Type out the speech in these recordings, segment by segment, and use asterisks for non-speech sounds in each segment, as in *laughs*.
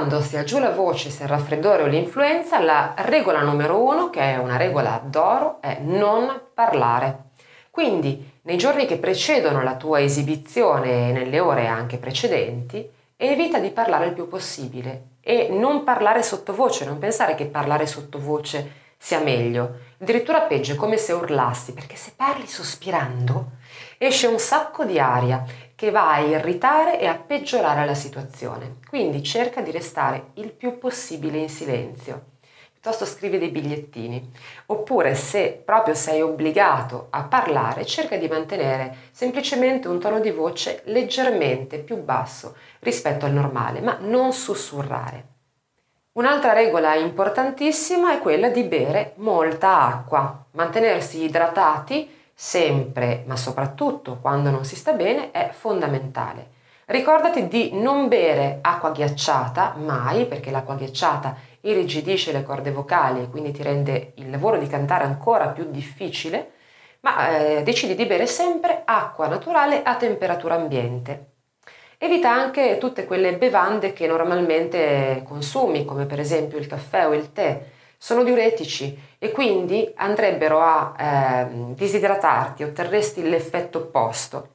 quando sia giù la voce, sia il raffreddore o l'influenza, la regola numero uno, che è una regola d'oro, è non parlare. Quindi, nei giorni che precedono la tua esibizione e nelle ore anche precedenti, evita di parlare il più possibile e non parlare sottovoce, non pensare che parlare sottovoce sia meglio. Addirittura peggio, è come se urlassi, perché se parli sospirando esce un sacco di aria che va a irritare e a peggiorare la situazione. Quindi cerca di restare il più possibile in silenzio. Piuttosto scrivi dei bigliettini. Oppure se proprio sei obbligato a parlare, cerca di mantenere semplicemente un tono di voce leggermente più basso rispetto al normale, ma non sussurrare. Un'altra regola importantissima è quella di bere molta acqua. Mantenersi idratati sempre, ma soprattutto quando non si sta bene, è fondamentale. Ricordati di non bere acqua ghiacciata mai, perché l'acqua ghiacciata irrigidisce le corde vocali e quindi ti rende il lavoro di cantare ancora più difficile, ma eh, decidi di bere sempre acqua naturale a temperatura ambiente. Evita anche tutte quelle bevande che normalmente consumi, come per esempio il caffè o il tè, sono diuretici e quindi andrebbero a eh, disidratarti, otterresti l'effetto opposto.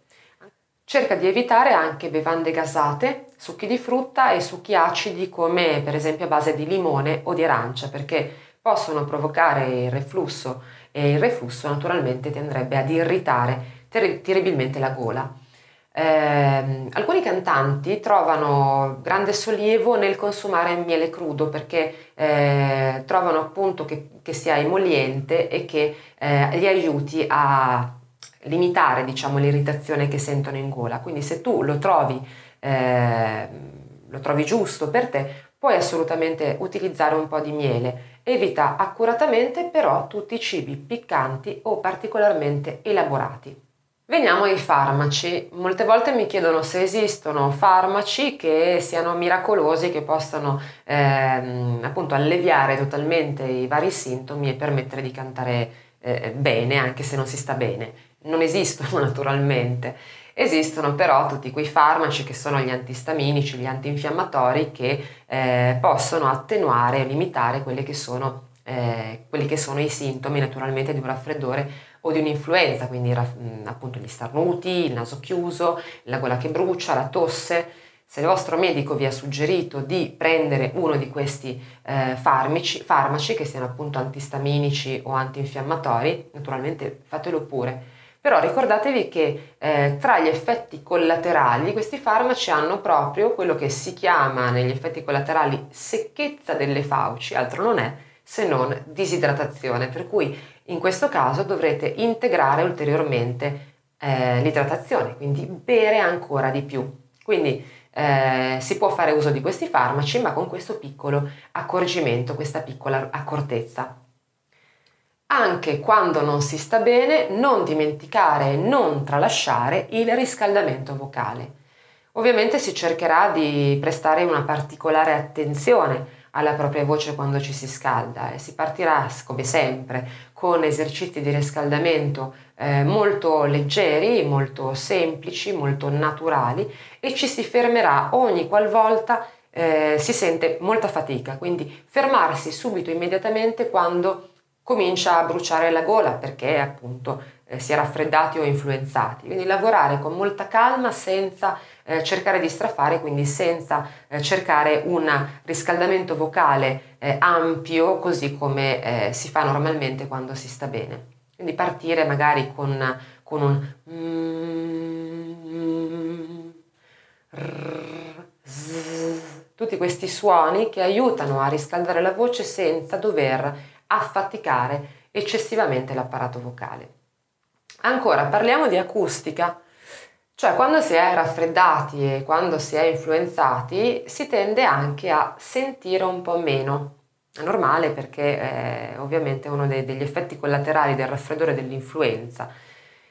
Cerca di evitare anche bevande gasate, succhi di frutta e succhi acidi come per esempio a base di limone o di arancia perché possono provocare il reflusso e il reflusso naturalmente ti andrebbe ad irritare terribilmente la gola. Eh, alcuni cantanti trovano grande sollievo nel consumare miele crudo perché eh, trovano appunto che, che, sia emoliente e che eh, gli aiuti a limitare diciamo, l'irritazione che sentono in gola. Quindi se tu lo trovi, ehm, lo trovi giusto per te, puoi assolutamente utilizzare un po' di miele. Evita accuratamente però tutti i cibi piccanti o particolarmente elaborati. Veniamo ai farmaci. Molte volte mi chiedono se esistono farmaci che siano miracolosi, che possano ehm, appunto alleviare totalmente i vari sintomi e permettere di cantare eh, bene anche se non si sta bene. Non esistono *laughs* naturalmente. Esistono però tutti quei farmaci che sono gli antistaminici, gli antinfiammatori che eh, possono attenuare e limitare quelli che, sono, eh, quelli che sono i sintomi naturalmente di un raffreddore o di un'influenza, quindi appunto gli starnuti, il naso chiuso, la gola che brucia, la tosse. Se il vostro medico vi ha suggerito di prendere uno di questi eh, farmaci, farmaci, che siano appunto antistaminici o antinfiammatori, naturalmente fatelo pure. Però ricordatevi che eh, tra gli effetti collaterali questi farmaci hanno proprio quello che si chiama negli effetti collaterali secchezza delle fauci, altro non è se non disidratazione, per cui in questo caso dovrete integrare ulteriormente eh, l'idratazione, quindi bere ancora di più. Quindi eh, si può fare uso di questi farmaci, ma con questo piccolo accorgimento, questa piccola accortezza. Anche quando non si sta bene, non dimenticare e non tralasciare il riscaldamento vocale. Ovviamente si cercherà di prestare una particolare attenzione alla propria voce quando ci si scalda e si partirà come sempre con esercizi di riscaldamento eh, molto leggeri, molto semplici, molto naturali e ci si fermerà ogni qualvolta eh, si sente molta fatica, quindi fermarsi subito immediatamente quando comincia a bruciare la gola perché appunto eh, si è raffreddati o influenzati. Quindi lavorare con molta calma senza eh, cercare di strafare, quindi senza eh, cercare un riscaldamento vocale eh, ampio così come eh, si fa normalmente quando si sta bene. Quindi partire magari con, con un tutti questi suoni che aiutano a riscaldare la voce senza dover affaticare eccessivamente l'apparato vocale. Ancora parliamo di acustica, cioè quando si è raffreddati e quando si è influenzati si tende anche a sentire un po' meno. È normale perché è ovviamente uno dei, degli effetti collaterali del raffreddore dell'influenza.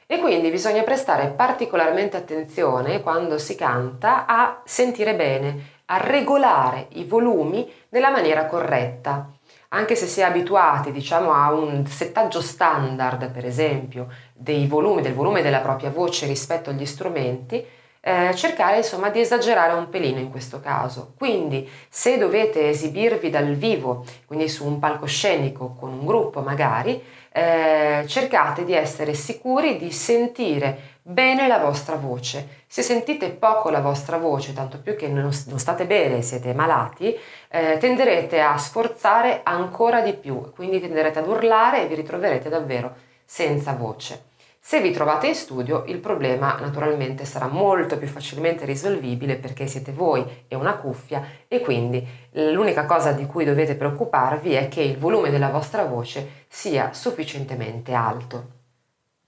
E quindi bisogna prestare particolarmente attenzione quando si canta a sentire bene, a regolare i volumi nella maniera corretta anche se si è abituati diciamo, a un settaggio standard, per esempio, dei volumi, del volume della propria voce rispetto agli strumenti, eh, cercare insomma di esagerare un pelino in questo caso. Quindi se dovete esibirvi dal vivo, quindi su un palcoscenico con un gruppo magari, eh, cercate di essere sicuri di sentire bene la vostra voce. Se sentite poco la vostra voce, tanto più che non, state bene, siete malati, eh, tenderete a sforzare ancora di più, quindi tenderete ad urlare e vi ritroverete davvero senza voce. Se vi trovate in studio il problema naturalmente sarà molto più facilmente risolvibile perché siete voi e una cuffia e quindi l'unica cosa di cui dovete preoccuparvi è che il volume della vostra voce sia sufficientemente alto.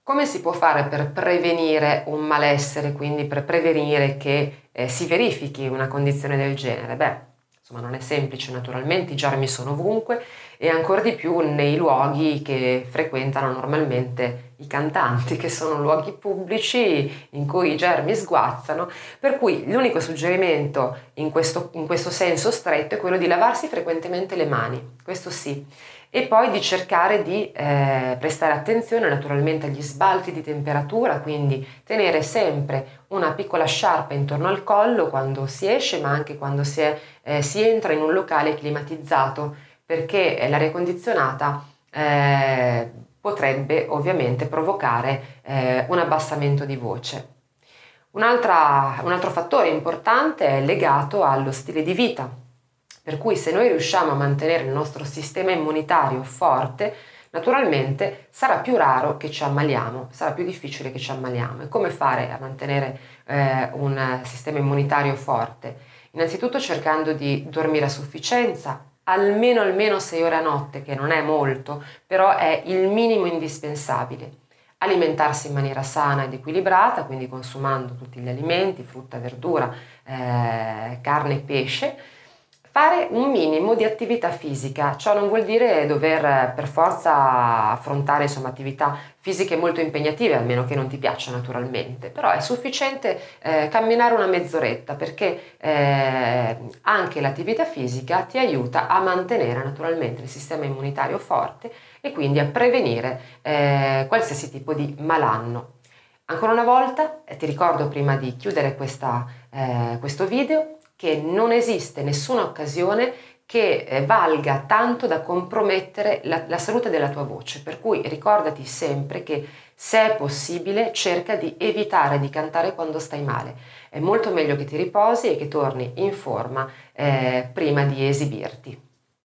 Come si può fare per prevenire un malessere, quindi per prevenire che eh, si verifichi una condizione del genere? Beh, insomma non è semplice naturalmente, i germi sono ovunque e ancora di più nei luoghi che frequentano normalmente i cantanti, che sono luoghi pubblici in cui i germi sguazzano, per cui l'unico suggerimento in questo, in questo senso stretto è quello di lavarsi frequentemente le mani, questo sì, e poi di cercare di eh, prestare attenzione naturalmente agli sbalzi di temperatura, quindi tenere sempre una piccola sciarpa intorno al collo quando si esce, ma anche quando si, è, eh, si entra in un locale climatizzato perché l'aria condizionata eh, potrebbe ovviamente provocare eh, un abbassamento di voce. un altro fattore importante è legato allo stile di vita, per cui se noi riusciamo a mantenere il nostro sistema immunitario forte, naturalmente sarà più raro che ci ammaliamo, sarà più difficile che ci ammaliamo. E come fare a mantenere eh, un sistema immunitario forte? Innanzitutto cercando di dormire a sufficienza, almeno almeno 6 ore a notte, che non è molto, però è il minimo indispensabile. Alimentarsi in maniera sana ed equilibrata, quindi consumando tutti gli alimenti, frutta, verdura, eh, carne e pesce, fare un minimo di attività fisica. Ciò non vuol dire dover per forza affrontare insomma, attività fisiche molto impegnative, almeno che non ti piaccia naturalmente, però è sufficiente eh, camminare una mezz'oretta perché eh, anche l'attività fisica ti aiuta a mantenere naturalmente il sistema immunitario forte e quindi a prevenire eh, qualsiasi tipo di malanno. Ancora una volta eh, ti ricordo prima di chiudere questa, eh, questo video che non esiste nessuna occasione che eh, valga tanto da compromettere la, la, salute della tua voce. Per cui ricordati sempre che se è possibile cerca di evitare di cantare quando stai male. È molto meglio che ti riposi e che torni in forma eh, prima di esibirti.